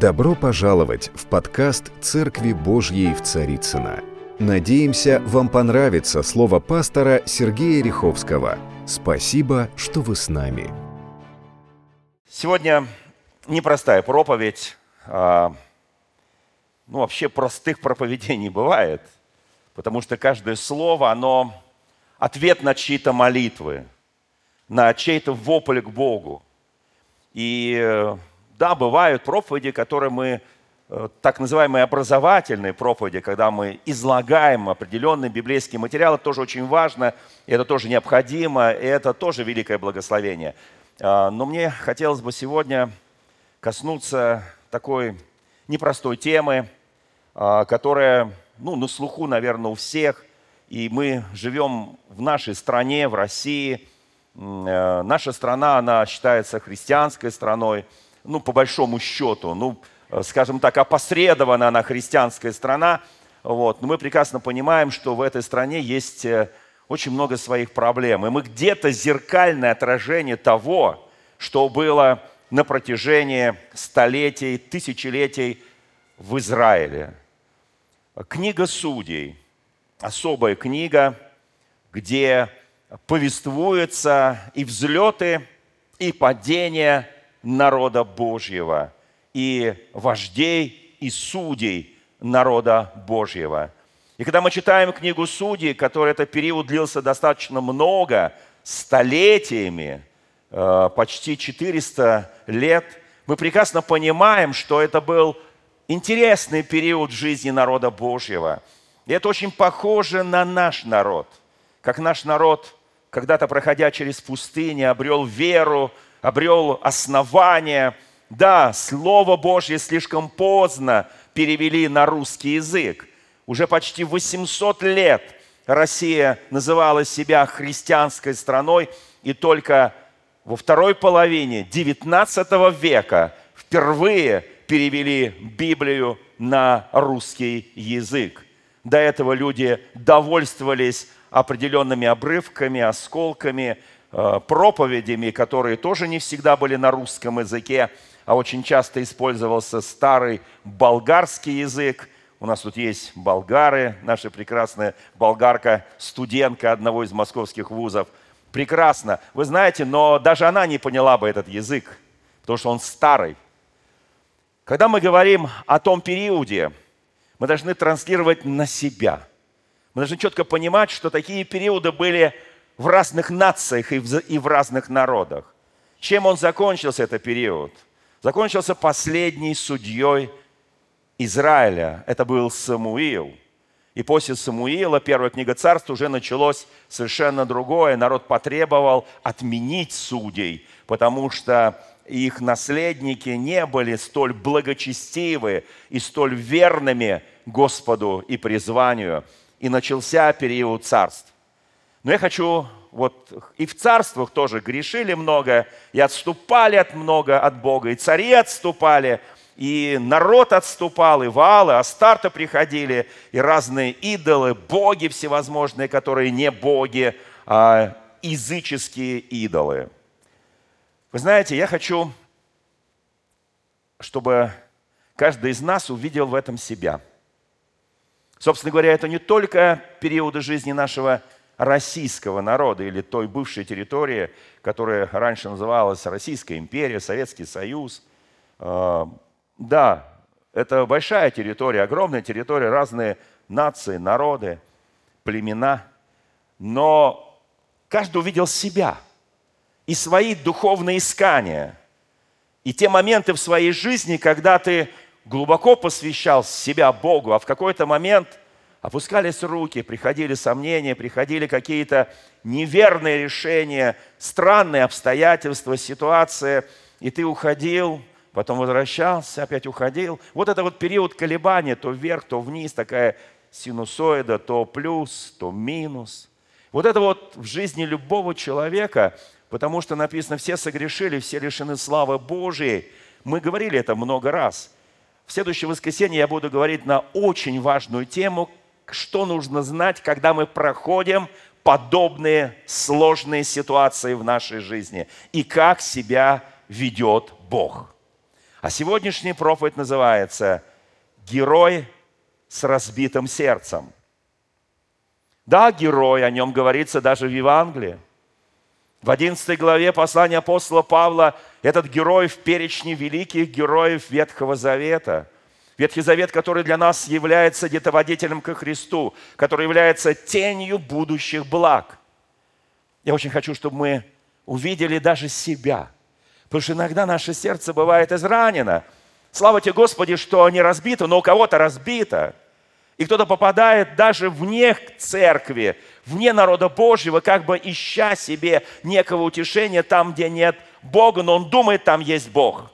Добро пожаловать в подкаст «Церкви Божьей в Царицына. Надеемся, вам понравится слово пастора Сергея Риховского. Спасибо, что вы с нами. Сегодня непростая проповедь. А, ну, вообще простых проповедей не бывает, потому что каждое слово, оно ответ на чьи-то молитвы, на чей-то вопль к Богу. И э, да, бывают проповеди, которые мы, э, так называемые образовательные проповеди, когда мы излагаем определенный библейский материал, это тоже очень важно, это тоже необходимо, и это тоже великое благословение. А, но мне хотелось бы сегодня коснуться такой непростой темы, а, которая ну, на слуху, наверное, у всех, и мы живем в нашей стране, в России. Э, наша страна, она считается христианской страной – ну, по большому счету, ну, э, скажем так, опосредованно она христианская страна, вот, но мы прекрасно понимаем, что в этой стране есть э, очень много своих проблем. И мы где-то зеркальное отражение того, что было на протяжении столетий, тысячелетий в Израиле. Книга Судей, особая книга, где повествуются и взлеты, и падения – народа Божьего и вождей и судей народа Божьего. И когда мы читаем книгу Судей, который этот период длился достаточно много, столетиями, э, почти 400 лет, мы прекрасно понимаем, что это был интересный период жизни народа Божьего. И это очень похоже на наш народ. Как наш народ, когда-то проходя через пустыни, обрел веру, обрел основание. Да, Слово Божье слишком поздно перевели на русский язык. Уже почти 800 лет Россия называла себя христианской страной, и только во второй половине XIX века впервые перевели Библию на русский язык. До этого люди довольствовались определенными обрывками, осколками, проповедями, которые тоже не всегда были на русском языке, а очень часто использовался старый болгарский язык. У нас тут есть болгары, наша прекрасная болгарка, студентка одного из московских вузов. Прекрасно. Вы знаете, но даже она не поняла бы этот язык, потому что он старый. Когда мы говорим о том периоде, мы должны транслировать на себя. Мы должны четко понимать, что такие периоды были в разных нациях и в, разных народах. Чем он закончился, этот период? Закончился последней судьей Израиля. Это был Самуил. И после Самуила, первая книга царств, уже началось совершенно другое. Народ потребовал отменить судей, потому что их наследники не были столь благочестивы и столь верными Господу и призванию. И начался период царств. Но я хочу, вот и в царствах тоже грешили много, и отступали от много от Бога, и цари отступали, и народ отступал, и валы, Астарта приходили, и разные идолы, боги всевозможные, которые не боги, а языческие идолы. Вы знаете, я хочу, чтобы каждый из нас увидел в этом себя. Собственно говоря, это не только периоды жизни нашего российского народа или той бывшей территории, которая раньше называлась Российская империя, Советский Союз. А, да, это большая территория, огромная территория, разные нации, народы, племена. Но каждый увидел себя и свои духовные искания. И те моменты в своей жизни, когда ты глубоко посвящал себя Богу, а в какой-то момент Опускались руки, приходили сомнения, приходили какие-то неверные решения, странные обстоятельства, ситуация, и ты уходил, потом возвращался, опять уходил. Вот это вот период колебания, то вверх, то вниз, такая синусоида, то плюс, то минус. Вот это вот в жизни любого человека, потому что написано, все согрешили, все лишены славы Божией. Мы говорили это много раз. В следующее воскресенье я буду говорить на очень важную тему, что нужно знать, когда мы проходим подобные сложные ситуации в нашей жизни и как себя ведет Бог. А сегодняшняя проповедь называется «Герой с разбитым сердцем». Да, герой, о нем говорится даже в Евангелии. В 11 главе послания апостола Павла этот герой в перечне великих героев Ветхого Завета. Ветхий Завет, который для нас является где-то водителем ко Христу, который является тенью будущих благ. Я очень хочу, чтобы мы увидели даже себя. Потому что иногда наше сердце бывает изранено. Слава тебе, Господи, что не разбито, но у кого-то разбито. И кто-то попадает даже вне церкви, вне народа Божьего, как бы ища себе некого утешения там, где нет Бога, но он думает, там есть Бог.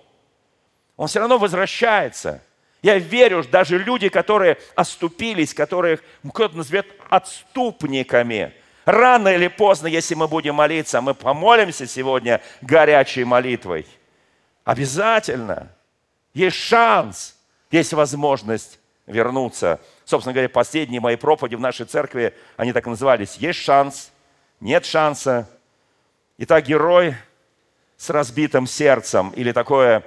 Он все равно возвращается. Я верю, что даже люди, которые оступились, которых кто-то назовет отступниками, рано или поздно, если мы будем молиться, мы помолимся сегодня горячей молитвой. Обязательно. Есть шанс, есть возможность вернуться. Собственно говоря, последние мои проповеди в нашей церкви, они так и назывались. Есть шанс, нет шанса. Итак, герой с разбитым сердцем, или такое,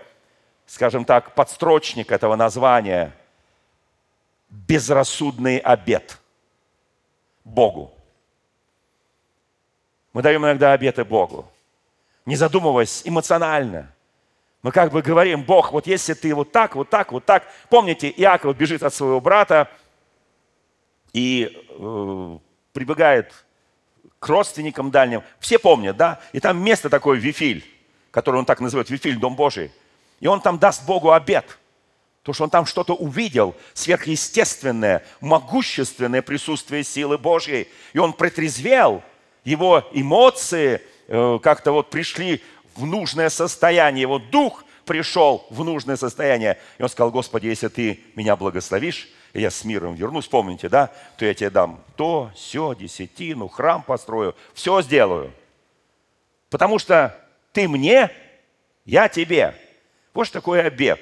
скажем так, подстрочник этого названия, безрассудный обед Богу. Мы даем иногда обеты Богу, не задумываясь эмоционально – мы как бы говорим, Бог, вот если ты вот так, вот так, вот так. Помните, Иаков бежит от своего брата и э, прибегает к родственникам дальним. Все помнят, да? И там место такое Вифиль, которое он так называет, Вифиль, Дом Божий. И он там даст Богу обед. Потому что он там что-то увидел, сверхъестественное, могущественное присутствие силы Божьей. И он протрезвел, его эмоции э, как-то вот пришли в нужное состояние. Его дух пришел в нужное состояние. И он сказал, Господи, если ты меня благословишь, и я с миром вернусь, помните, да, то я тебе дам то, все, десятину, храм построю, все сделаю. Потому что ты мне, я тебе. Вот что такое обед.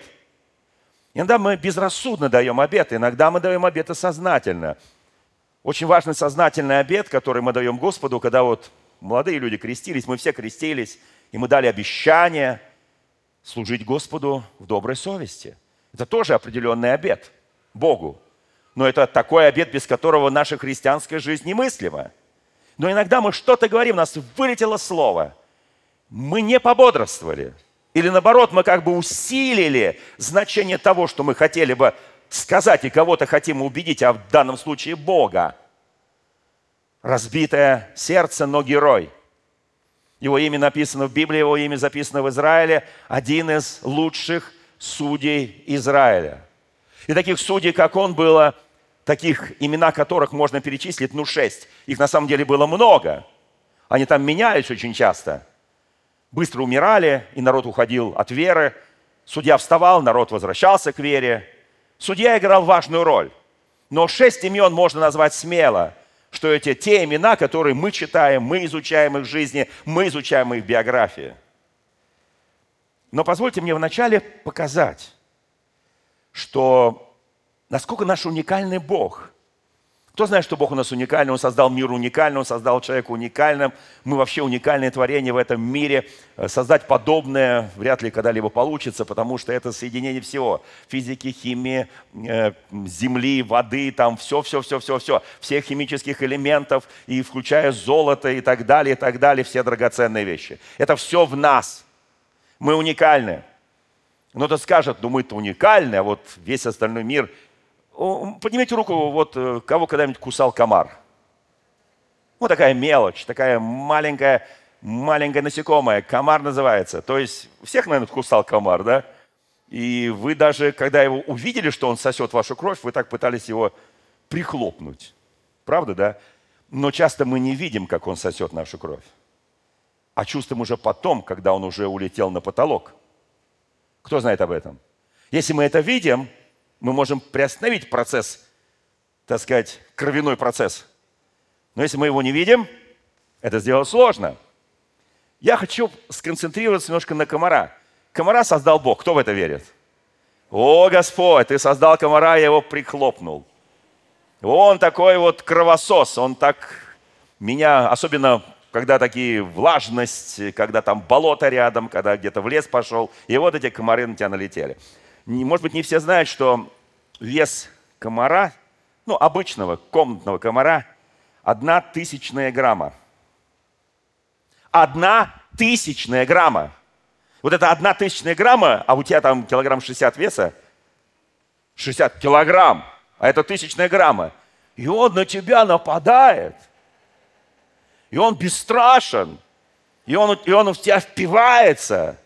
Иногда мы безрассудно даем обед, иногда мы даем обеты сознательно. Очень важный сознательный обед, который мы даем Господу, когда вот молодые люди крестились, мы все крестились, и мы дали обещание служить Господу в доброй совести. Это тоже определенный обет Богу. Но это такой обет, без которого наша христианская жизнь немыслима. Но иногда мы что-то говорим, у нас вылетело слово. Мы не пободрствовали. Или наоборот, мы как бы усилили значение того, что мы хотели бы сказать и кого-то хотим убедить, а в данном случае Бога. Разбитое сердце, но герой – его имя написано в Библии, его имя записано в Израиле. Один из лучших судей Израиля. И таких судей, как он, было, таких имена которых можно перечислить, ну, шесть. Их на самом деле было много. Они там менялись очень часто. Быстро умирали, и народ уходил от веры. Судья вставал, народ возвращался к вере. Судья играл важную роль. Но шесть имен можно назвать смело – что эти те имена, которые мы читаем, мы изучаем их жизни, мы изучаем их биографии. Но позвольте мне вначале показать, что насколько наш уникальный Бог – кто знает, что Бог у нас уникальный? Он создал мир уникальным, Он создал человека уникальным. Мы вообще уникальное творение в этом мире. Э, создать подобное вряд ли когда-либо получится, потому что это соединение всего. Физики, химии, э, земли, воды, там все, все, все, все, все. Всех химических элементов, и включая золото и так далее, и так далее, все драгоценные вещи. Это все в нас. Мы уникальны. Кто-то скажет, ну мы-то уникальны, а вот весь остальной мир – Поднимите руку, вот э, кого когда-нибудь кусал комар. Вот такая мелочь, такая маленькая, маленькая насекомая. Комар называется. То есть всех, наверное, кусал комар, да? И вы даже, когда его увидели, что он сосет вашу кровь, вы так пытались его прихлопнуть. Правда, да? Но часто мы не видим, как он сосет нашу кровь. А чувствуем уже потом, когда он уже улетел на потолок. Кто знает об этом? Если мы это видим, мы можем приостановить процесс, так сказать, кровяной процесс. Но если мы его не видим, это сделать сложно. Я хочу сконцентрироваться немножко на комара. Комара создал Бог. Кто в это верит? О, Господь, ты создал комара, я его прихлопнул. Он такой вот кровосос, он так меня, особенно когда такие влажность, когда там болото рядом, когда где-то в лес пошел, и вот эти комары на тебя налетели. Может быть, не все знают, что вес комара, ну, обычного комнатного комара, одна тысячная грамма. Одна тысячная грамма. Вот это одна тысячная грамма, а у тебя там килограмм 60 веса, 60 килограмм, а это тысячная грамма. И он на тебя нападает. И он бесстрашен. И он, и он в тебя впивается.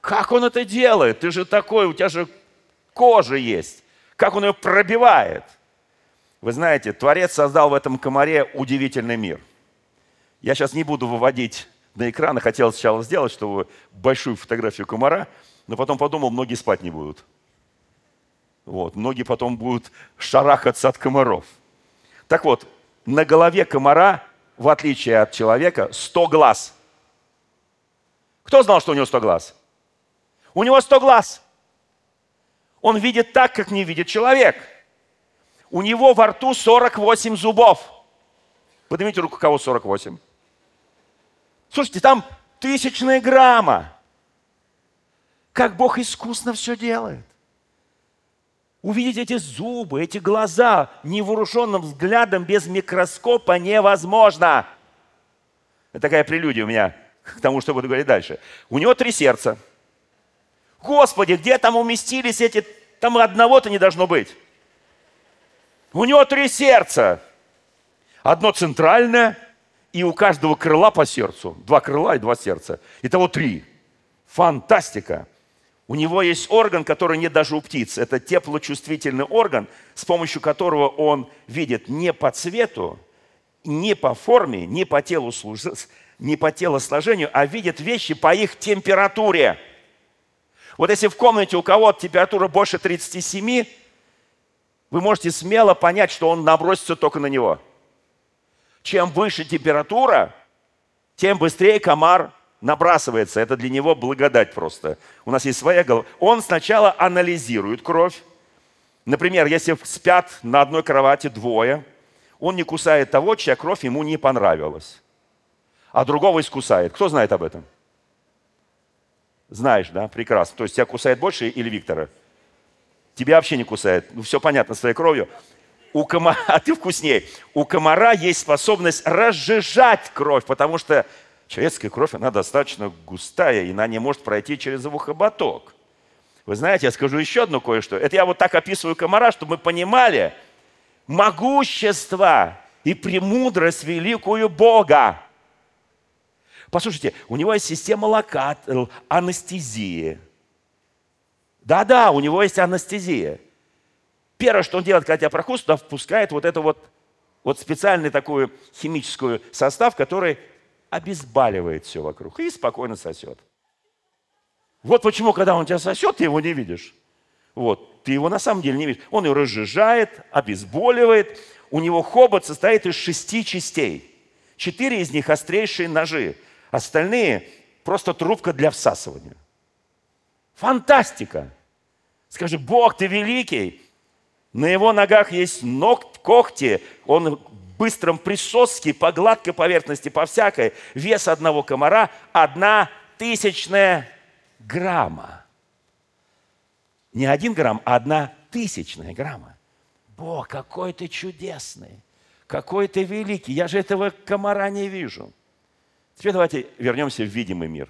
Как он это делает? Ты же такой, у тебя же кожа есть. Как он ее пробивает? Вы знаете, Творец создал в этом комаре удивительный мир. Я сейчас не буду выводить на экран, хотел сначала сделать, чтобы большую фотографию комара, но потом подумал, многие спать не будут. Вот, многие потом будут шарахаться от комаров. Так вот, на голове комара, в отличие от человека, 100 глаз. Кто знал, что у него 100 глаз? У него 100 глаз. Он видит так, как не видит человек. У него во рту 48 зубов. Поднимите руку, кого 48. Слушайте, там тысячная грамма. Как Бог искусно все делает. Увидеть эти зубы, эти глаза невооруженным взглядом без микроскопа невозможно. Это такая прелюдия у меня к тому, что буду говорить дальше. У него три сердца. Господи, где там уместились эти... Там одного-то не должно быть. У него три сердца. Одно центральное, и у каждого крыла по сердцу. Два крыла и два сердца. Итого три. Фантастика. У него есть орган, который нет даже у птиц. Это теплочувствительный орган, с помощью которого он видит не по цвету, не по форме, не по, телу, не по телосложению, а видит вещи по их температуре. Вот если в комнате у кого-то температура больше 37, вы можете смело понять, что он набросится только на него. Чем выше температура, тем быстрее комар набрасывается. Это для него благодать просто. У нас есть своя голова. Он сначала анализирует кровь. Например, если спят на одной кровати двое, он не кусает того, чья кровь ему не понравилась. А другого искусает. Кто знает об этом? Знаешь, да? Прекрасно. То есть тебя кусает больше или Виктора? Тебя вообще не кусает. Ну, все понятно с твоей кровью. У комара, а ты вкуснее. У комара есть способность разжижать кровь, потому что Человеческая кровь, она достаточно густая, и она не может пройти через ухоботок. Вы знаете, я скажу еще одно кое-что. Это я вот так описываю комара, чтобы мы понимали могущество и премудрость великую Бога. Послушайте, у него есть система локат, э, анестезии. Да-да, у него есть анестезия. Первое, что он делает, когда тебя прокусывают, туда впускает вот это вот, вот специальный такой химический состав, который обезболивает все вокруг и спокойно сосет. Вот почему, когда он тебя сосет, ты его не видишь. Вот, ты его на самом деле не видишь. Он его разжижает, обезболивает. У него хобот состоит из шести частей. Четыре из них острейшие ножи. Остальные просто трубка для всасывания. Фантастика! Скажи, Бог, ты великий. На его ногах есть ног, когти. Он быстром присоске, по гладкой поверхности, по всякой. Вес одного комара – одна тысячная грамма. Не один грамм, а одна тысячная грамма. Бог, какой ты чудесный, какой ты великий. Я же этого комара не вижу. Теперь давайте вернемся в видимый мир.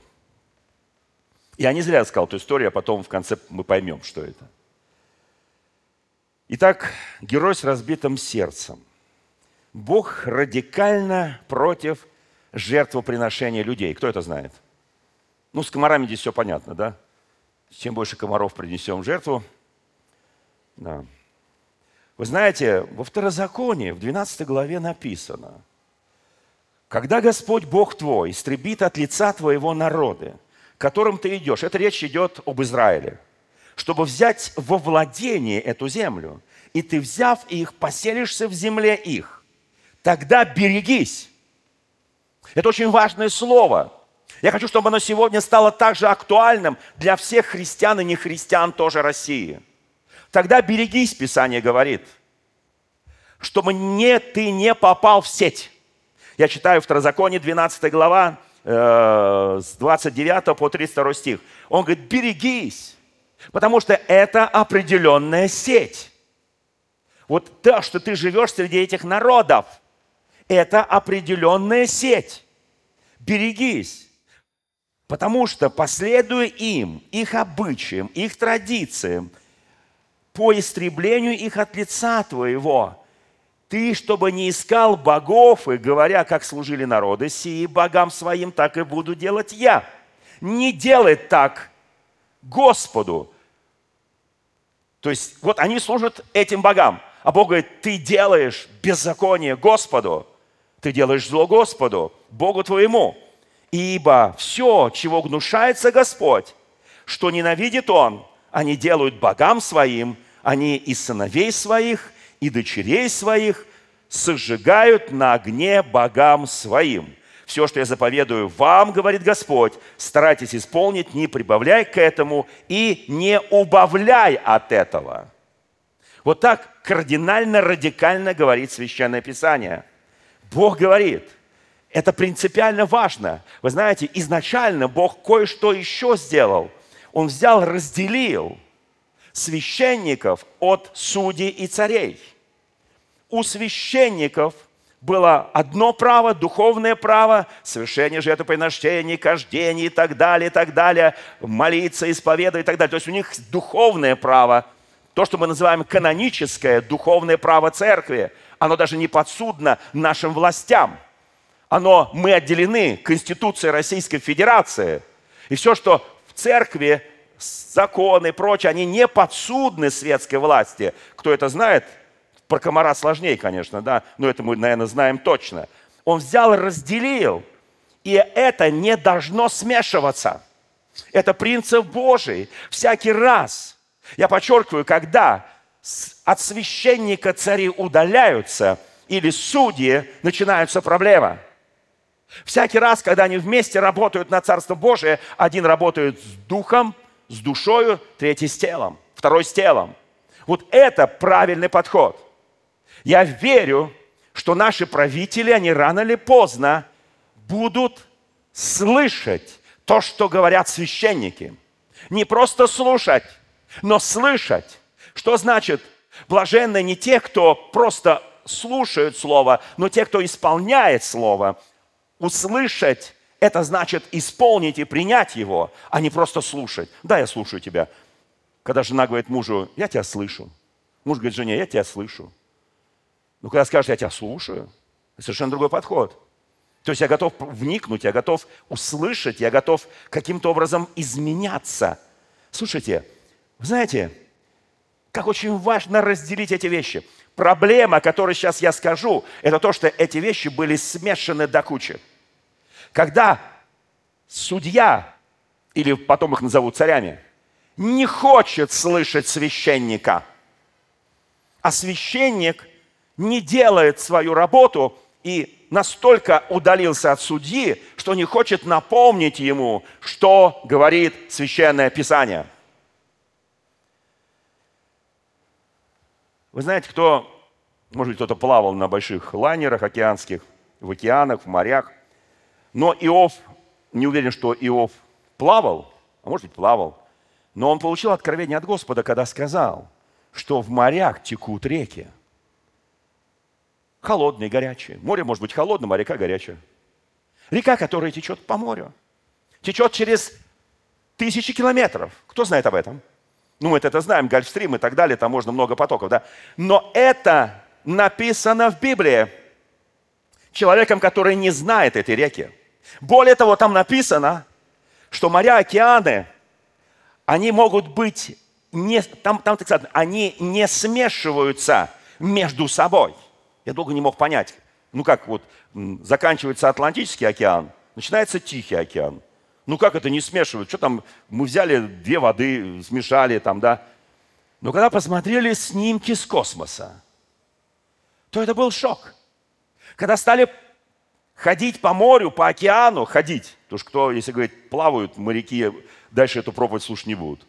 Я не зря сказал эту историю, а потом в конце мы поймем, что это. Итак, герой с разбитым сердцем. Бог радикально против жертвоприношения людей. Кто это знает? Ну, с комарами здесь все понятно, да? Чем больше комаров принесем в жертву. Да. Вы знаете, во Второзаконии, в 12 главе написано, «Когда Господь Бог твой истребит от лица твоего народа, которым ты идешь», это речь идет об Израиле, чтобы взять во владение эту землю, и ты, взяв их, поселишься в земле их, тогда берегись. Это очень важное слово. Я хочу, чтобы оно сегодня стало также актуальным для всех христиан и нехристиан тоже России. Тогда берегись, Писание говорит, чтобы не, ты не попал в сеть. Я читаю Второзаконие, 12 глава, э, с 29 по 32 стих. Он говорит, берегись, потому что это определенная сеть. Вот то, что ты живешь среди этих народов, это определенная сеть. Берегись. Потому что, последуя им, их обычаям, их традициям, по истреблению их от лица твоего, ты, чтобы не искал богов, и говоря, как служили народы сии богам своим, так и буду делать я. Не делай так Господу. То есть, вот они служат этим богам, а Бог говорит, ты делаешь беззаконие Господу, ты делаешь зло Господу, Богу твоему. Ибо все, чего гнушается Господь, что ненавидит Он, они делают богам своим, они и сыновей своих – и дочерей своих сожигают на огне богам своим. Все, что я заповедую вам, говорит Господь, старайтесь исполнить, не прибавляй к этому и не убавляй от этого. Вот так кардинально, радикально говорит Священное Писание. Бог говорит, это принципиально важно. Вы знаете, изначально Бог кое-что еще сделал. Он взял, разделил – священников от судей и царей. У священников было одно право, духовное право, совершение жертвоприношений, кождений и так далее, и так далее, молиться, исповедовать и так далее. То есть у них духовное право, то, что мы называем каноническое духовное право церкви, оно даже не подсудно нашим властям. Оно, мы отделены Конституцией Российской Федерации. И все, что в церкви законы и прочее, они не подсудны светской власти. Кто это знает? Про комара сложнее, конечно, да, но это мы, наверное, знаем точно. Он взял и разделил, и это не должно смешиваться. Это принцип Божий. Всякий раз, я подчеркиваю, когда от священника цари удаляются или судьи, начинаются проблемы. Всякий раз, когда они вместе работают на Царство Божие, один работает с духом, с душою, третий с телом, второй с телом. Вот это правильный подход. Я верю, что наши правители, они рано или поздно будут слышать то, что говорят священники. Не просто слушать, но слышать. Что значит блаженны не те, кто просто слушают Слово, но те, кто исполняет Слово. Услышать это значит исполнить и принять его, а не просто слушать. Да, я слушаю тебя. Когда жена говорит мужу, я тебя слышу. Муж говорит жене, я тебя слышу. Но когда скажешь, я тебя слушаю, совершенно другой подход. То есть я готов вникнуть, я готов услышать, я готов каким-то образом изменяться. Слушайте, вы знаете, как очень важно разделить эти вещи. Проблема, о которой сейчас я скажу, это то, что эти вещи были смешаны до кучи. Когда судья, или потом их назовут царями, не хочет слышать священника, а священник не делает свою работу и настолько удалился от судьи, что не хочет напомнить ему, что говорит Священное Писание. Вы знаете, кто, может быть, кто-то плавал на больших лайнерах океанских, в океанах, в морях. Но Иов, не уверен, что Иов плавал, а может быть плавал, но он получил откровение от Господа, когда сказал, что в морях текут реки. Холодные, горячие. Море может быть холодным, а река горячая. Река, которая течет по морю. Течет через тысячи километров. Кто знает об этом? Ну, мы это знаем, Гольфстрим и так далее, там можно много потоков, да? Но это написано в Библии человеком, который не знает этой реки. Более того, там написано, что моря, океаны, они могут быть, не, там, там так сказано, они не смешиваются между собой. Я долго не мог понять. Ну как, вот заканчивается Атлантический океан, начинается Тихий океан. Ну как это не смешивают? Что там, мы взяли две воды, смешали там, да. Но когда посмотрели снимки с космоса, то это был шок. Когда стали ходить по морю, по океану, ходить. Потому что кто, если говорить, плавают моряки, дальше эту проповедь слушать не будут.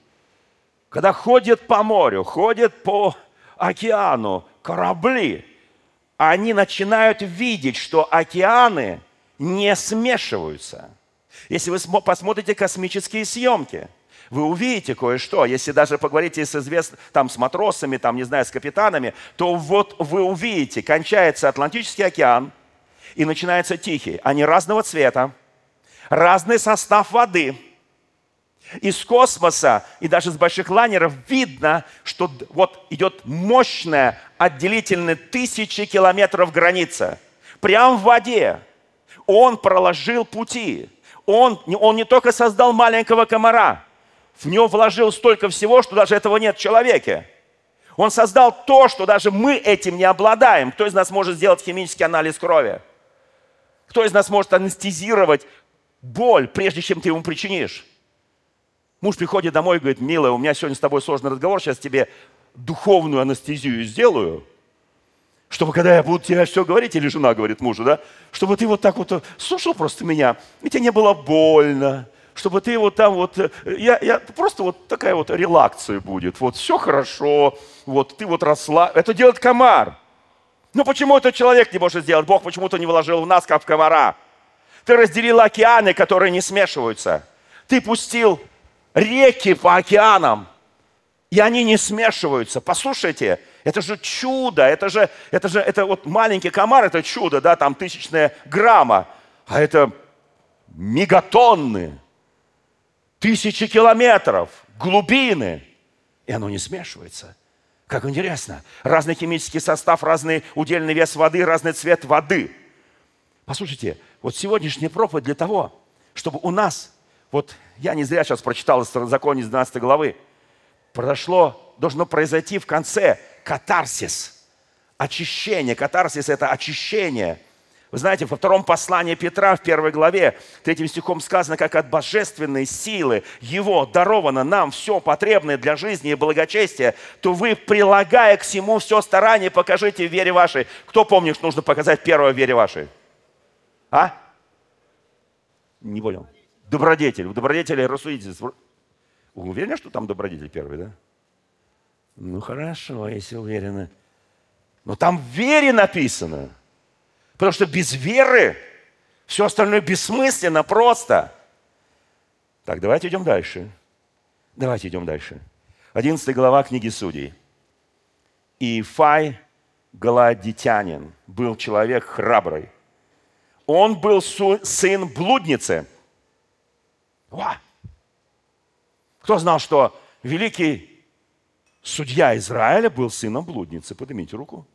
Когда ходят по морю, ходят по океану корабли, они начинают видеть, что океаны не смешиваются. Если вы посмотрите космические съемки, вы увидите кое-что. Если даже поговорите с, извест... там, с матросами, там, не знаю, с капитанами, то вот вы увидите, кончается Атлантический океан и начинается Тихий. Они разного цвета, разный состав воды – из космоса и даже с больших лайнеров видно, что вот идет мощная отделительная тысячи километров граница. Прямо в воде. Он проложил пути. Он, он не только создал маленького комара, в него вложил столько всего, что даже этого нет в человеке. Он создал то, что даже мы этим не обладаем. Кто из нас может сделать химический анализ крови? Кто из нас может анестезировать боль, прежде чем ты ему причинишь? Муж приходит домой и говорит, милая, у меня сегодня с тобой сложный разговор, сейчас тебе духовную анестезию сделаю, чтобы когда я буду тебе все говорить, или жена говорит мужу, да, чтобы ты вот так вот слушал просто меня, и тебе не было больно, чтобы ты вот там вот, я, я просто вот такая вот релакция будет, вот все хорошо, вот ты вот росла, это делает комар. Ну почему этот человек не может сделать? Бог почему-то не вложил в нас, как в комара. Ты разделил океаны, которые не смешиваются. Ты пустил реки по океанам, и они не смешиваются. Послушайте, это же чудо, это же, это же, это вот маленький комар, это чудо, да, там тысячная грамма, а это мегатонны, тысячи километров, глубины, и оно не смешивается. Как интересно. Разный химический состав, разный удельный вес воды, разный цвет воды. Послушайте, вот сегодняшняя проповедь для того, чтобы у нас вот я не зря сейчас прочитал закон из 12 главы. Произошло, должно произойти в конце катарсис, очищение. Катарсис – это очищение. Вы знаете, во втором послании Петра, в первой главе, третьим стихом сказано, как от божественной силы Его даровано нам все потребное для жизни и благочестия, то вы, прилагая к всему все старание, покажите в вере вашей. Кто помнит, что нужно показать первое в вере вашей? А? Не понял добродетель. В добродетели рассудительство. Вы уверены, что там добродетель первый, да? Ну хорошо, если уверены. Но там в вере написано. Потому что без веры все остальное бессмысленно просто. Так, давайте идем дальше. Давайте идем дальше. 11 глава книги Судей. И Фай Галадитянин был человек храбрый. Он был сын блудницы – Ва! Кто знал, что великий судья Израиля был сыном блудницы? Поднимите руку.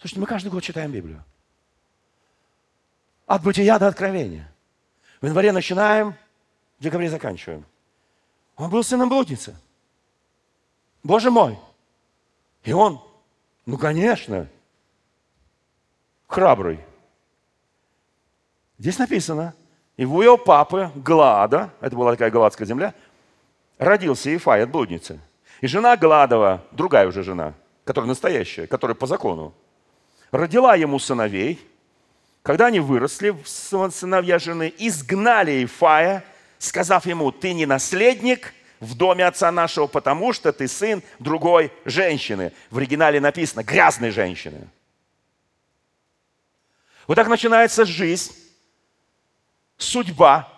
Слушайте, мы каждый год читаем Библию. От бытия до откровения. В январе начинаем, в декабре заканчиваем. Он был сыном блудницы. Боже мой! И он, ну, конечно, храбрый. Здесь написано, и у его папы Глада, это была такая гладская земля, родился Ифай от блудницы. И жена Гладова, другая уже жена, которая настоящая, которая по закону, родила ему сыновей. Когда они выросли, сыновья жены, изгнали Ифая, сказав ему, ты не наследник в доме отца нашего, потому что ты сын другой женщины. В оригинале написано «грязной женщины». Вот так начинается жизнь судьба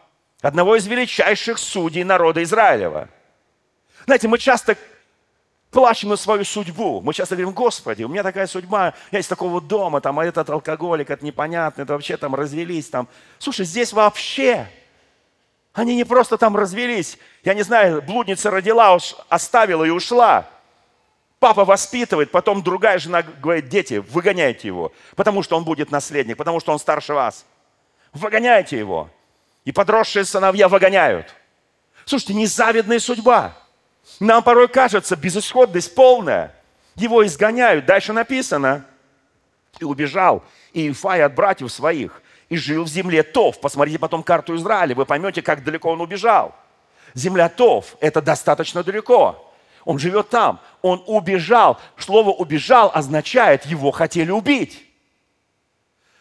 одного из величайших судей народа Израилева. Знаете, мы часто плачем на свою судьбу. Мы часто говорим, Господи, у меня такая судьба, я из такого дома, там, а этот алкоголик, это непонятно, это вообще там развелись. Там. Слушай, здесь вообще они не просто там развелись. Я не знаю, блудница родила, оставила и ушла. Папа воспитывает, потом другая жена говорит, дети, выгоняйте его, потому что он будет наследник, потому что он старше вас. Выгоняйте его. И подросшие сыновья выгоняют. Слушайте, незавидная судьба. Нам порой кажется, безысходность полная. Его изгоняют. Дальше написано. И убежал Иефай от братьев своих и жил в земле Тов. Посмотрите потом карту Израиля, вы поймете, как далеко он убежал. Земля Тов – это достаточно далеко. Он живет там. Он убежал. Слово «убежал» означает, его хотели убить.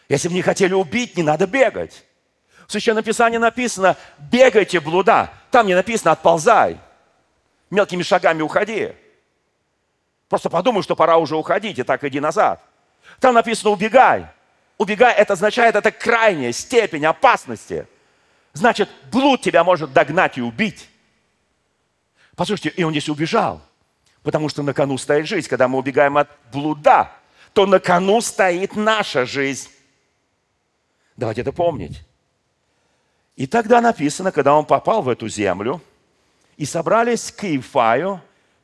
Если бы не хотели убить, не надо бегать. В Священном Писании написано, бегайте, блуда. Там не написано, отползай. Мелкими шагами уходи. Просто подумай, что пора уже уходить, и так иди назад. Там написано «убегай». Убегай, это означает, это крайняя степень опасности. Значит, блуд тебя может догнать и убить. Послушайте, и он здесь убежал, потому что на кону стоит жизнь. Когда мы убегаем от блуда, то на кону стоит наша жизнь. Давайте это помнить. И тогда написано, когда он попал в эту землю, и собрались к Иефаю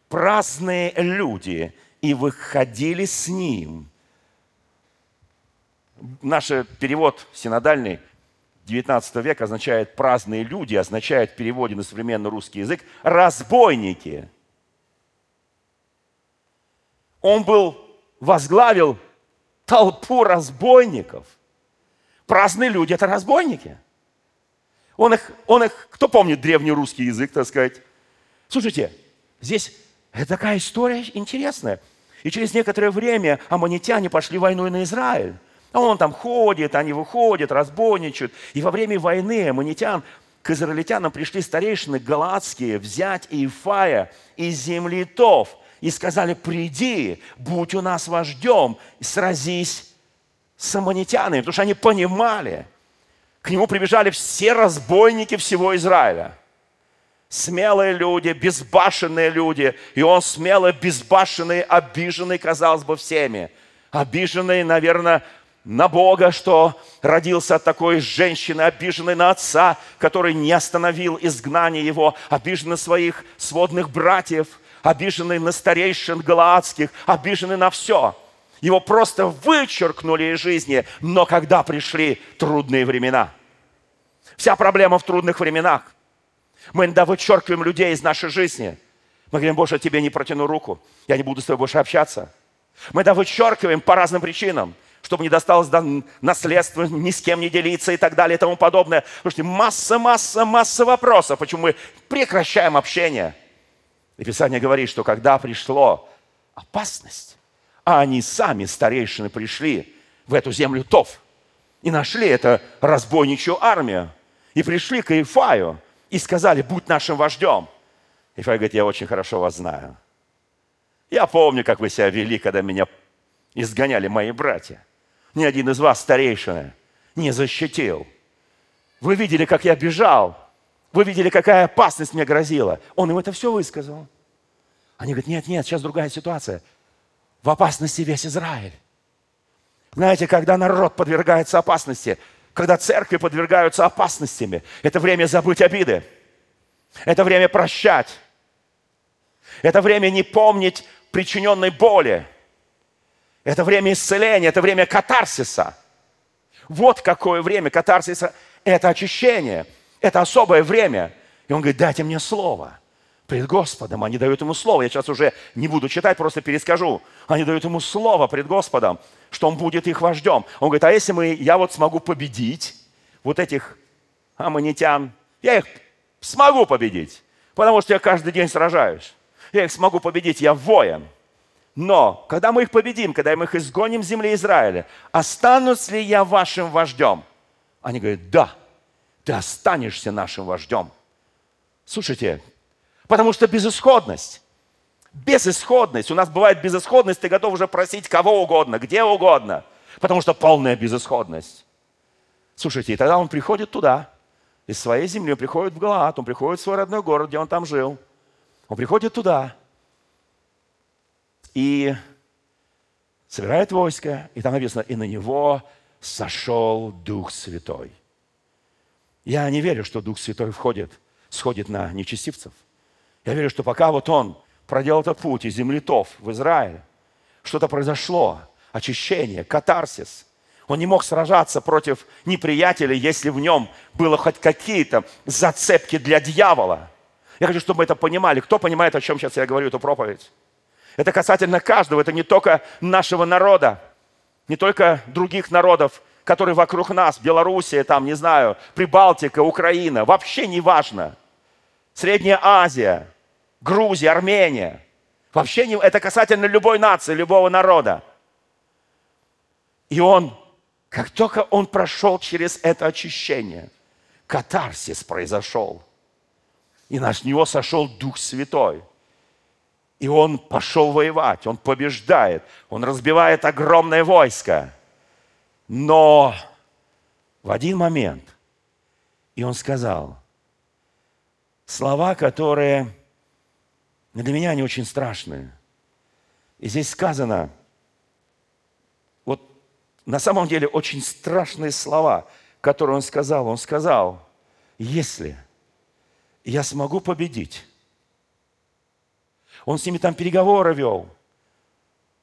праздные люди, и выходили с ним. Наш перевод синодальный 19 века означает праздные люди, означает в переводе на современный русский язык разбойники. Он был, возглавил толпу разбойников. Праздные люди – это разбойники. Он их, он их, кто помнит древний русский язык, так сказать? Слушайте, здесь такая история интересная. И через некоторое время аммонитяне пошли войной на Израиль. А он там ходит, они выходят, разбойничают. И во время войны аммонитян к израильтянам пришли старейшины галатские взять Иефая из земли Тов. И сказали, приди, будь у нас вождем, сразись с аммонитянами. Потому что они понимали, к нему прибежали все разбойники всего Израиля. Смелые люди, безбашенные люди. И он смелый, безбашенный, обиженный, казалось бы, всеми. Обиженный, наверное, на Бога, что родился от такой женщины, обиженный на отца, который не остановил изгнание его, обиженный своих сводных братьев, обиженный на старейшин галаадских, обиженный на все. Его просто вычеркнули из жизни, но когда пришли трудные времена. Вся проблема в трудных временах. Мы иногда вычеркиваем людей из нашей жизни. Мы говорим, Боже, тебе не протяну руку, я не буду с тобой больше общаться. Мы иногда вычеркиваем по разным причинам чтобы не досталось до наследства, ни с кем не делиться и так далее и тому подобное. Слушайте, масса, масса, масса вопросов, почему мы прекращаем общение. И Писание говорит, что когда пришло опасность, а они сами, старейшины, пришли в эту землю Тов и нашли эту разбойничью армию, и пришли к Ифаю и сказали, будь нашим вождем. Ифай говорит, я очень хорошо вас знаю. Я помню, как вы себя вели, когда меня изгоняли мои братья ни один из вас, старейшины, не защитил. Вы видели, как я бежал. Вы видели, какая опасность мне грозила. Он им это все высказал. Они говорят, нет, нет, сейчас другая ситуация. В опасности весь Израиль. Знаете, когда народ подвергается опасности, когда церкви подвергаются опасностями, это время забыть обиды. Это время прощать. Это время не помнить причиненной боли. Это время исцеления, это время катарсиса. Вот какое время катарсиса. Это очищение. Это особое время. И он говорит, дайте мне слово пред Господом. Они дают ему слово. Я сейчас уже не буду читать, просто перескажу. Они дают ему слово пред Господом, что он будет их вождем. Он говорит, а если мы, я вот смогу победить вот этих аммонитян, я их смогу победить, потому что я каждый день сражаюсь. Я их смогу победить, я воин. Но, когда мы их победим, когда мы их изгоним с земли Израиля, останусь ли я вашим вождем? Они говорят, да, ты останешься нашим вождем. Слушайте, потому что безысходность, безысходность, у нас бывает безысходность, ты готов уже просить кого угодно, где угодно, потому что полная безысходность. Слушайте, и тогда он приходит туда, из своей земли, он приходит в Галат, он приходит в свой родной город, где он там жил. Он приходит туда – и собирает войско, и там написано, и на него сошел Дух Святой. Я не верю, что Дух Святой входит, сходит на нечестивцев. Я верю, что пока вот он проделал этот путь из земли Тов в Израиль, что-то произошло, очищение, катарсис. Он не мог сражаться против неприятеля, если в нем было хоть какие-то зацепки для дьявола. Я хочу, чтобы мы это понимали. Кто понимает, о чем сейчас я говорю, эту проповедь? Это касательно каждого, это не только нашего народа, не только других народов, которые вокруг нас, Белоруссия, там, не знаю, Прибалтика, Украина, вообще не важно. Средняя Азия, Грузия, Армения. Вообще не, это касательно любой нации, любого народа. И он, как только он прошел через это очищение, катарсис произошел. И на него сошел Дух Святой – И он пошел воевать, он побеждает, он разбивает огромное войско. Но в один момент, и он сказал, слова, которые для меня они очень страшные. И здесь сказано, вот на самом деле очень страшные слова, которые он сказал. Он сказал, если я смогу победить, он с ними там переговоры вел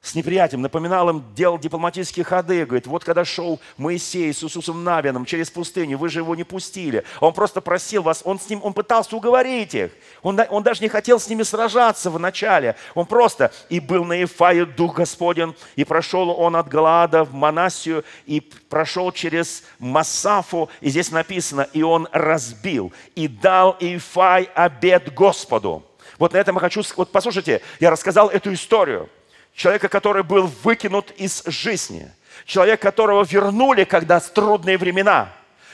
с неприятием, напоминал им, делал дипломатические ходы, говорит, вот когда шел Моисей с Иисусом Навином через пустыню, вы же его не пустили. Он просто просил вас, он с ним, он пытался уговорить их. Он, он даже не хотел с ними сражаться в начале. Он просто, и был на Ефае Дух Господен, и прошел он от Галаада в Манасию, и прошел через Масафу, и здесь написано, и он разбил, и дал Ефай обед Господу. Вот на этом я хочу... Вот послушайте, я рассказал эту историю. Человека, который был выкинут из жизни. Человек, которого вернули, когда трудные времена.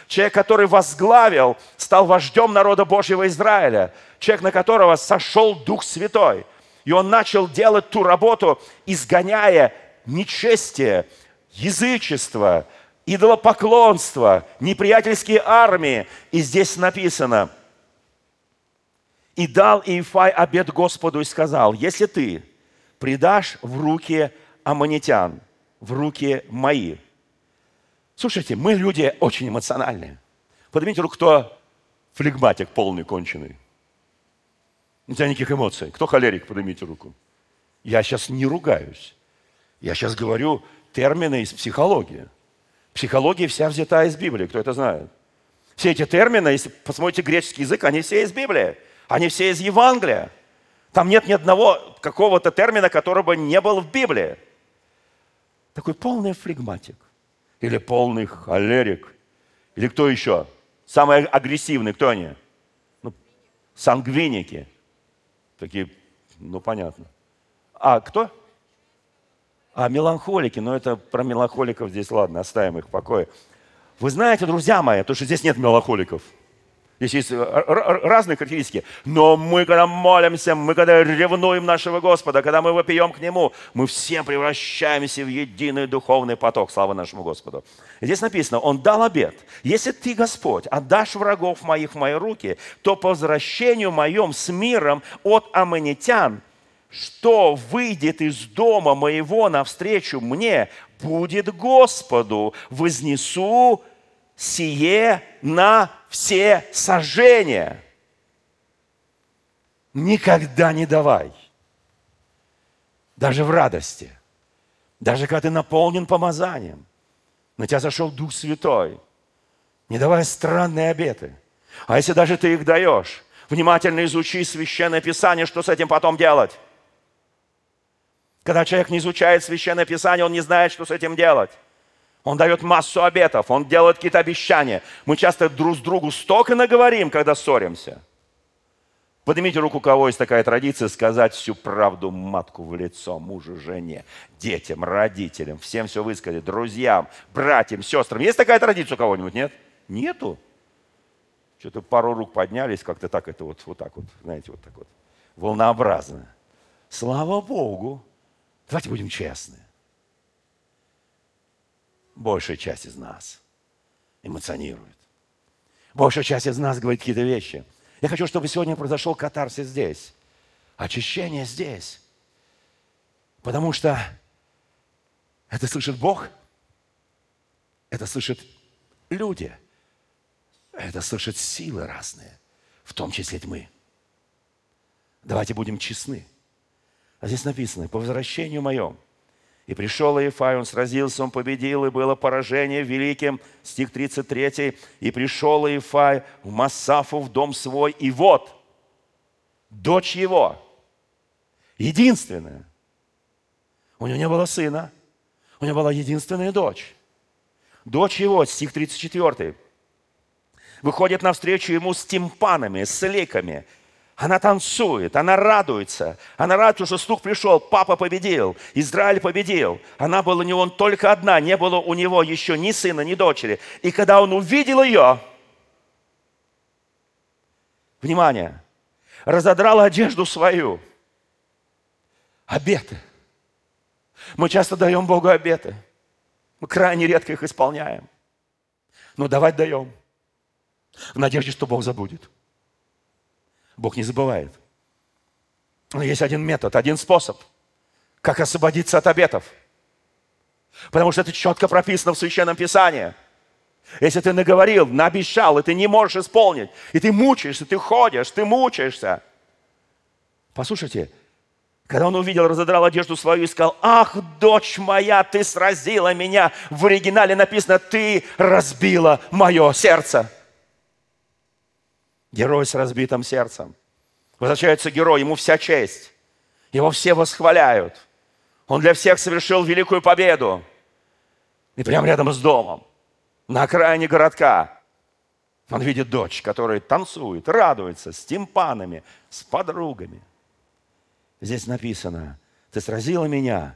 Человек, который возглавил, стал вождем народа Божьего Израиля. Человек, на которого сошел Дух Святой. И он начал делать ту работу, изгоняя нечестие, язычество, идолопоклонство, неприятельские армии. И здесь написано – и дал Иефай обед Господу и сказал, если ты предашь в руки аммонитян, в руки мои. Слушайте, мы люди очень эмоциональные. Поднимите руку, кто флегматик полный, конченый. У тебя никаких эмоций. Кто холерик, поднимите руку. Я сейчас не ругаюсь. Я сейчас говорю термины из психологии. Психология вся взята из Библии, кто это знает. Все эти термины, если посмотрите греческий язык, они все из Библии. Они все из Евангелия. Там нет ни одного какого-то термина, который бы не был в Библии. Такой полный флегматик. Или полный холерик. Или кто еще? Самый агрессивный, кто они? Ну, сангвиники. Такие, ну понятно. А кто? А, меланхолики. Но это про меланхоликов здесь, ладно, оставим их в покое. Вы знаете, друзья мои, то, что здесь нет меланхоликов – Здесь есть э, разные характеристики. Но мы, когда молимся, мы, когда ревнуем нашего Господа, когда мы вопием к Нему, мы все превращаемся в единый духовный поток. Слава нашему Господу. Здесь написано, Он дал обет. Если ты, Господь, отдашь врагов моих в мои руки, то по возвращению моем с миром от аммонитян, что выйдет из дома моего навстречу мне, будет Господу. Вознесу сие на все сожжения. Никогда не давай. Даже в радости. Даже когда ты наполнен помазанием. На тебя зашел Дух Святой. Не давай странные обеты. А если даже ты их даешь, внимательно изучи Священное Писание, что с этим потом делать. Когда человек не изучает Священное Писание, он не знает, что с этим делать. Он дает массу обетов, он делает какие-то обещания. Мы часто друг с другу столько наговорим, когда ссоримся. Поднимите руку, у кого есть такая традиция, сказать всю правду матку в лицо, мужу, жене, детям, родителям, всем все высказать, друзьям, братьям, сестрам. Есть такая традиция у кого-нибудь, нет? Нету. Что-то пару рук поднялись, как-то так это вот, вот так вот, знаете, вот так вот, волнообразно. Слава Богу. Давайте будем честны большая часть из нас эмоционирует. Большая часть из нас говорит какие-то вещи. Я хочу, чтобы сегодня произошел катарсис здесь. Очищение здесь. Потому что это слышит Бог, это слышат люди, это слышат силы разные, в том числе тьмы. Давайте будем честны. А здесь написано, по возвращению моем – и пришел Иефай, он сразился, он победил, и было поражение великим. Стих 33. И пришел Иефай в Массафу, в дом свой, и вот, дочь его, единственная. У него не было сына, у него была единственная дочь. Дочь его, стих 34, выходит навстречу ему с тимпанами, с ликами, она танцует, она радуется. Она радуется, что слух пришел, папа победил, Израиль победил. Она была у него только одна, не было у него еще ни сына, ни дочери. И когда он увидел ее, внимание, разодрал одежду свою. Обеты. Мы часто даем Богу обеты. Мы крайне редко их исполняем. Но давать даем. В надежде, что Бог забудет. Бог не забывает. Но есть один метод, один способ, как освободиться от обетов. Потому что это четко прописано в Священном Писании. Если ты наговорил, наобещал, и ты не можешь исполнить, и ты мучаешься, ты ходишь, ты мучаешься. Послушайте, когда он увидел, разодрал одежду свою и сказал, «Ах, дочь моя, ты сразила меня!» В оригинале написано, «Ты разбила мое сердце». Герой с разбитым сердцем. Возвращается герой, ему вся честь. Его все восхваляют. Он для всех совершил великую победу. И прямо рядом с домом, на окраине городка, он видит дочь, которая танцует, радуется с тимпанами, с подругами – Здесь написано, ты сразила меня,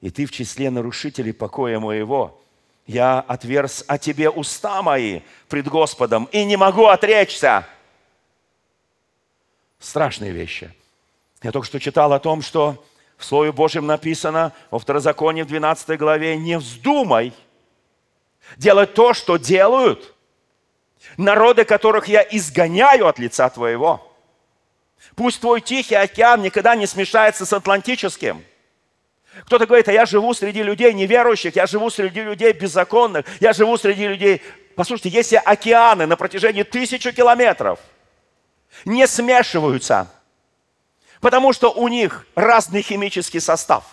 и ты в числе нарушителей покоя моего. Я отверз о тебе уста мои пред Господом и не могу отречься. Страшные вещи. Я только что читал о том, что в Слове Божьем написано во Второзаконии в 12 главе, не вздумай делать то, что делают народы, которых я изгоняю от лица твоего – Пусть твой Тихий океан никогда не смешается с Атлантическим. Кто-то говорит, а я живу среди людей неверующих, я живу среди людей беззаконных, я живу среди людей... Послушайте, если океаны на протяжении тысячи километров не смешиваются, потому что у них разный химический состав,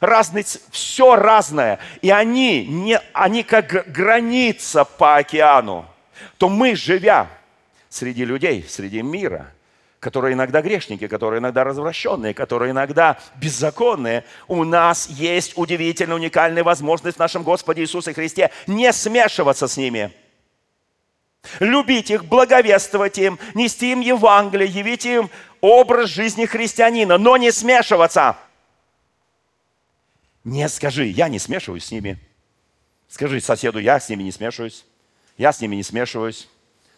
разный, все разное, и они, не, они как граница по океану, то мы, живя среди людей, среди мира – которые иногда грешники, которые иногда развращенные, которые иногда беззаконные, у нас есть удивительная, уникальная возможность в нашем Господе Иисусе Христе не смешиваться с ними. Любить их, благовествовать им, нести им Евангелие, явить им образ жизни христианина, но не смешиваться. Не скажи, я не смешиваюсь с ними. Скажи соседу, я с ними не смешиваюсь. Я с ними не смешиваюсь.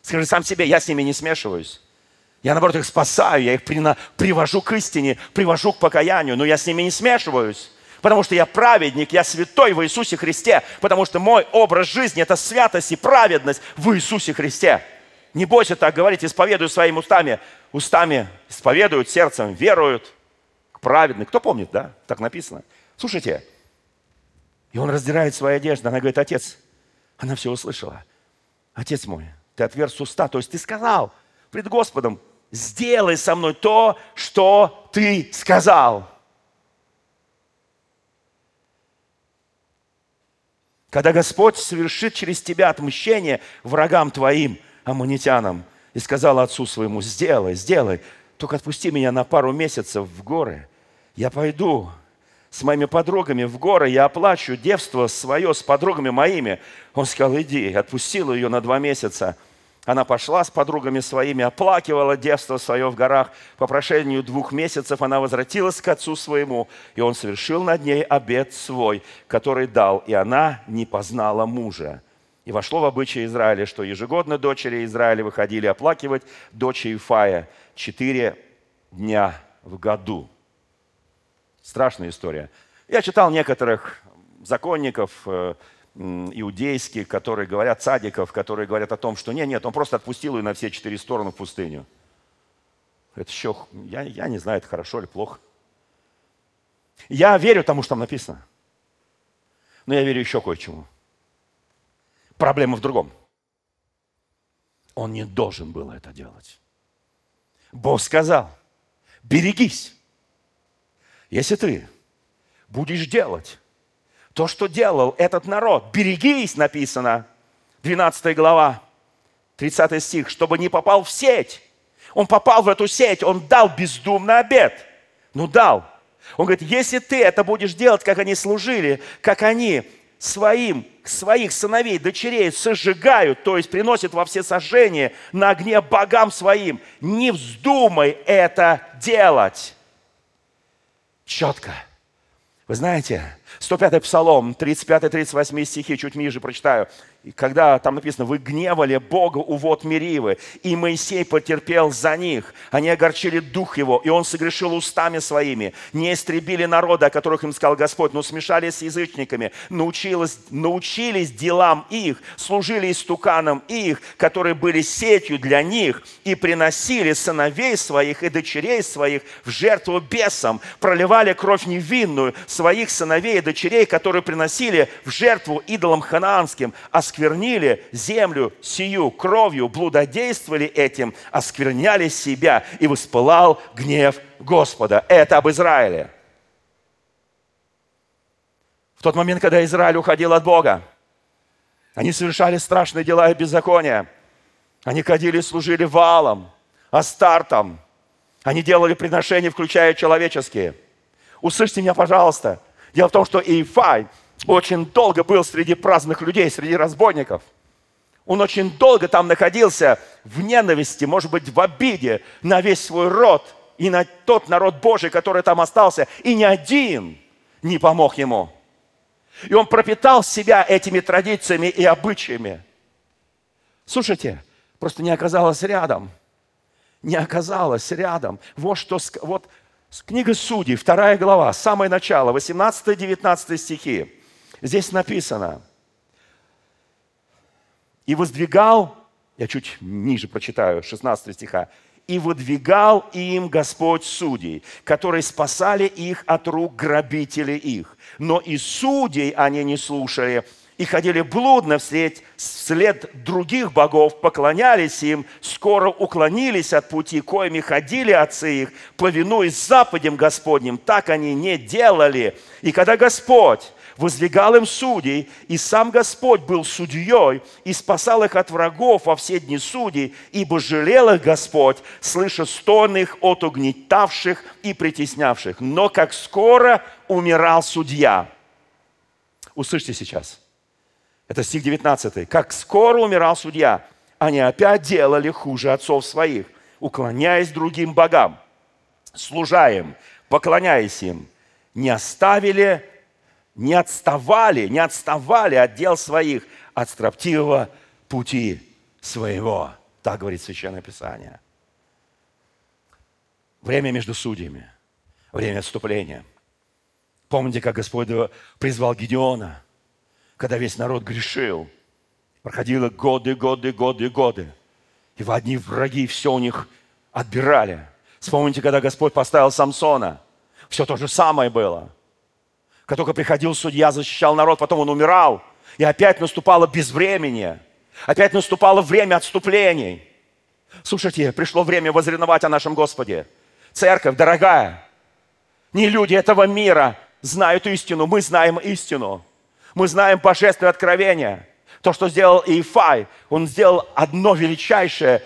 Скажи сам себе, я с ними не смешиваюсь. Я, наоборот, их спасаю, я их привожу к истине, привожу к покаянию, но я с ними не смешиваюсь. Потому что я праведник, я святой в Иисусе Христе, потому что мой образ жизни – это святость и праведность в Иисусе Христе. Не бойся так говорить, исповедуй своими устами. Устами исповедуют, сердцем веруют. Праведный. Кто помнит, да? Так написано. Слушайте, и он раздирает свои одежды. Она говорит, отец, она все услышала. Отец мой, ты отверз уста, то есть ты сказал пред Господом, сделай со мной то, что ты сказал. Когда Господь совершит через тебя отмщение врагам твоим, аммонитянам, и сказал отцу своему, сделай, сделай, только отпусти меня на пару месяцев в горы. Я пойду с моими подругами в горы, я оплачу девство свое с подругами моими. Он сказал, иди, отпустил ее на два месяца – она пошла с подругами своими, оплакивала детство свое в горах. По прошению двух месяцев она возвратилась к отцу своему, и он совершил над ней обед свой, который дал, и она не познала мужа. И вошло в обычай Израиля, что ежегодно дочери Израиля выходили оплакивать дочь Ифая четыре дня в году. Страшная история. Я читал некоторых законников, э, иудейских, которые говорят, цадиков, которые говорят о том, что нет, нет, он просто отпустил ее на все четыре стороны в пустыню. Это еще, я, я не знаю, это хорошо или плохо. Я верю тому, что там написано. Но я верю еще кое-чему. Проблема в другом. Он не должен был это делать. Бог сказал, берегись. Если ты будешь делать то, что делал этот народ. Берегись, написано, 12 глава, 30 стих, чтобы не попал в сеть. Он попал в эту сеть, он дал бездумный обед. Ну, дал. Он говорит, если ты это будешь делать, как они служили, как они своим, своих сыновей, дочерей сожигают, то есть приносят во все сожжения на огне богам своим, не вздумай это делать. Четко. Вы знаете, 105-й Псалом, 35-38 стихи, чуть ниже прочитаю. Когда там написано, вы гневали Бога у вод Меривы, и Моисей потерпел за них. Они огорчили дух его, и он согрешил устами своими. Не истребили народа, о которых им сказал Господь, но смешались с язычниками, научились, научились делам их, служили истуканам их, которые были сетью для них, и приносили сыновей своих и дочерей своих в жертву бесам, проливали кровь невинную своих сыновей и дочерей, которые приносили в жертву идолам ханаанским, а осквернили землю сию кровью, блудодействовали этим, оскверняли себя, и воспылал гнев Господа. Это об Израиле. В тот момент, когда Израиль уходил от Бога, они совершали страшные дела и беззакония. Они ходили и служили валом, астартом. Они делали приношения, включая человеческие. Услышьте меня, пожалуйста. Дело в том, что Иефай – очень долго был среди праздных людей, среди разбойников. Он очень долго там находился в ненависти, может быть, в обиде на весь свой род и на тот народ Божий, который там остался. И ни один не помог ему. И он пропитал себя этими традициями и обычаями. Слушайте, просто не оказалось рядом. Не оказалось рядом. Вот что, вот книга Судей, вторая глава, самое начало, 18-19 стихи. Здесь написано, и воздвигал, я чуть ниже прочитаю, 16 стиха, и выдвигал им Господь судей, которые спасали их от рук грабителей их. Но и судей они не слушали, и ходили блудно вслед, вслед других богов, поклонялись им, скоро уклонились от пути, коими ходили отцы их, повинуясь западям Господним. Так они не делали. И когда Господь воздвигал им судей, и сам Господь был судьей и спасал их от врагов во все дни судей, ибо жалел их Господь, слыша стон их от угнетавших и притеснявших. Но как скоро умирал судья. Услышьте сейчас. Это стих 19. Как скоро умирал судья, они опять делали хуже отцов своих, уклоняясь другим богам, служа им, поклоняясь им, не оставили не отставали, не отставали от дел своих, от строптивого пути своего. Так говорит Священное Писание. Время между судьями, время отступления. Помните, как Господь призвал Гедеона, когда весь народ грешил. Проходило годы, годы, годы, годы. И в одни враги все у них отбирали. Вспомните, когда Господь поставил Самсона. Все то же самое было – как только приходил судья, защищал народ, потом он умирал. И опять наступало безвременье. Опять наступало время отступлений. Слушайте, пришло время возреновать о нашем Господе. Церковь, дорогая, не люди этого мира знают истину, мы знаем истину. Мы знаем божественное откровение. То, что сделал Иефай, он сделал одно величайшее.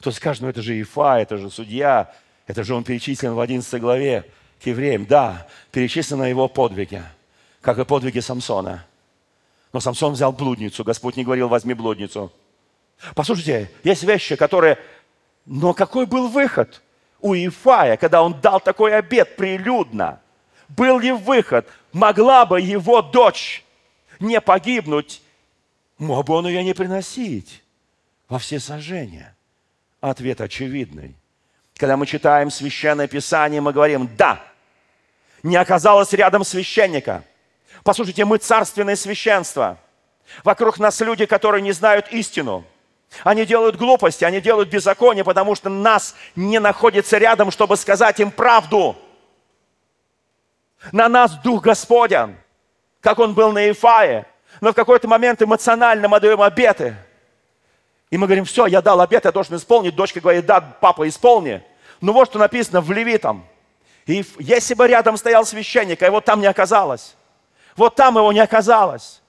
Кто скажет, ну это же Иефай, это же судья, это же он перечислен в 11 главе к евреям, да, перечислены его подвиги, как и подвиги Самсона. Но Самсон взял блудницу, Господь не говорил, возьми блудницу. Послушайте, есть вещи, которые... Но какой был выход у Ифая, когда он дал такой обед прилюдно? Был ли выход? Могла бы его дочь не погибнуть? Мог бы он ее не приносить во все сожжения? Ответ очевидный. Когда мы читаем Священное Писание, мы говорим, да, не оказалось рядом священника. Послушайте, мы царственное священство. Вокруг нас люди, которые не знают истину. Они делают глупости, они делают беззаконие, потому что нас не находится рядом, чтобы сказать им правду. На нас Дух Господен, как Он был на Ифае. Но в какой-то момент эмоционально мы даем обеты. И мы говорим, все, я дал обет, я должен исполнить. Дочка говорит, да, папа, исполни. Ну вот что написано в Левитам – и если бы рядом стоял священник, а его там не оказалось, вот там его не оказалось.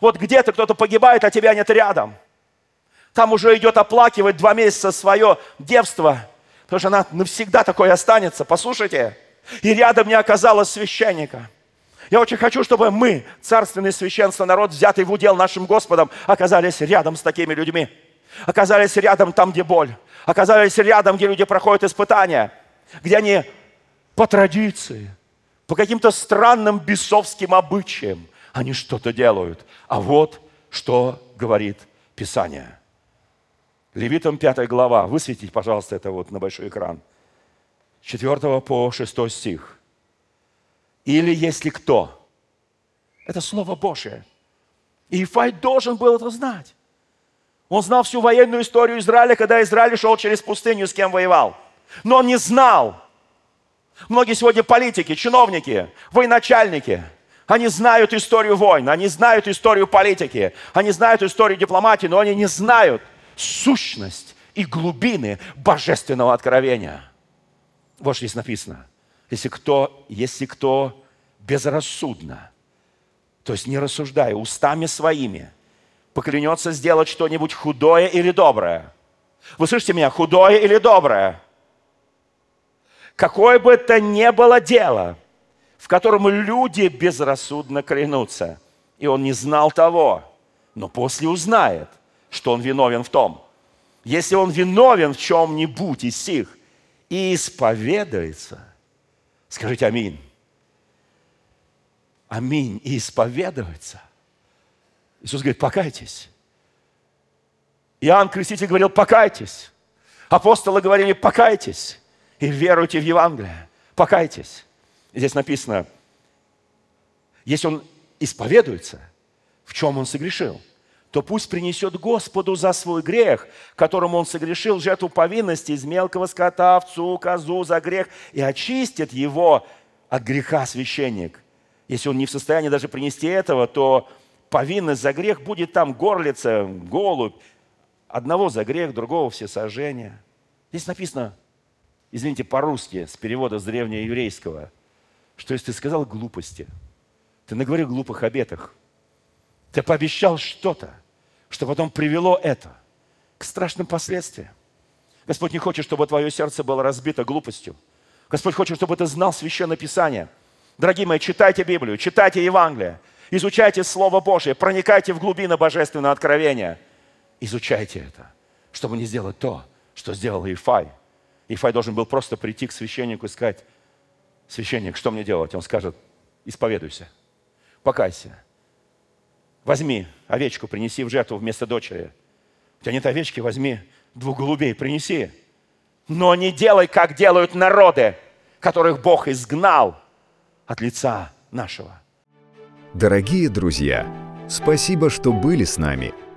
Вот где-то кто-то погибает, а тебя нет рядом. Там уже идет оплакивать два месяца свое девство, потому что она навсегда такой останется. Послушайте, и рядом не оказалось священника. Я очень хочу, чтобы мы, царственное священство, народ, взятый в удел нашим Господом, оказались рядом с такими людьми. Оказались рядом там, где боль. Оказались рядом, где люди проходят испытания. Где они по традиции, по каким-то странным бесовским обычаям, Они что-то делают. А вот что говорит Писание. Левитам 5 глава. Высветите, пожалуйста, это вот на большой экран. 4 по 6 стих. Или если кто. Это Слово Божие. И Ифай должен был это знать. Он знал всю военную историю Израиля, когда Израиль шел через пустыню, с кем воевал. Но он не знал. Многие сегодня политики, чиновники, военачальники, они знают историю войн, они знают историю политики, они знают историю дипломатии, но они не знают сущность и глубины божественного откровения. Вот что здесь написано. Если кто, если кто безрассудно, то есть не рассуждая, устами своими – поклянется сделать что-нибудь худое или доброе. Вы слышите меня? Худое или доброе? Какое бы это ни было дело, в котором люди безрассудно клянутся, и он не знал того, но после узнает, что он виновен в том. Если он виновен в чем-нибудь из сих и исповедуется, скажите аминь. Аминь. И исповедуется. Иисус говорит, покайтесь. Иоанн Креститель говорил, покайтесь. Апостолы говорили, покайтесь и веруйте в Евангелие. Покайтесь. здесь написано, если он исповедуется, в чем он согрешил, то пусть принесет Господу за свой грех, которому он согрешил, жертву повинности из мелкого скота, овцу, козу за грех, и очистит его от греха священник. Если он не в состоянии даже принести этого, то повинность за грех будет там горлица, голубь. Одного за грех, другого все сожжения. Здесь написано, извините, по-русски, с перевода с древнееврейского, что если ты сказал глупости, ты наговорил глупых обетах, ты пообещал что-то, что потом привело это к страшным последствиям. Господь не хочет, чтобы твое сердце было разбито глупостью. Господь хочет, чтобы ты знал Священное Писание. Дорогие мои, читайте Библию, читайте Евангелие, Изучайте Слово Божье, проникайте в глубины божественного откровения. Изучайте это, чтобы не сделать то, что сделал Ифай. Ифай должен был просто прийти к священнику и сказать, священник, что мне делать? Он скажет, исповедуйся, покайся. Возьми овечку, принеси в жертву вместо дочери. У тебя нет овечки, возьми двух голубей, принеси. Но не делай, как делают народы, которых Бог изгнал от лица нашего. Дорогие друзья, спасибо, что были с нами.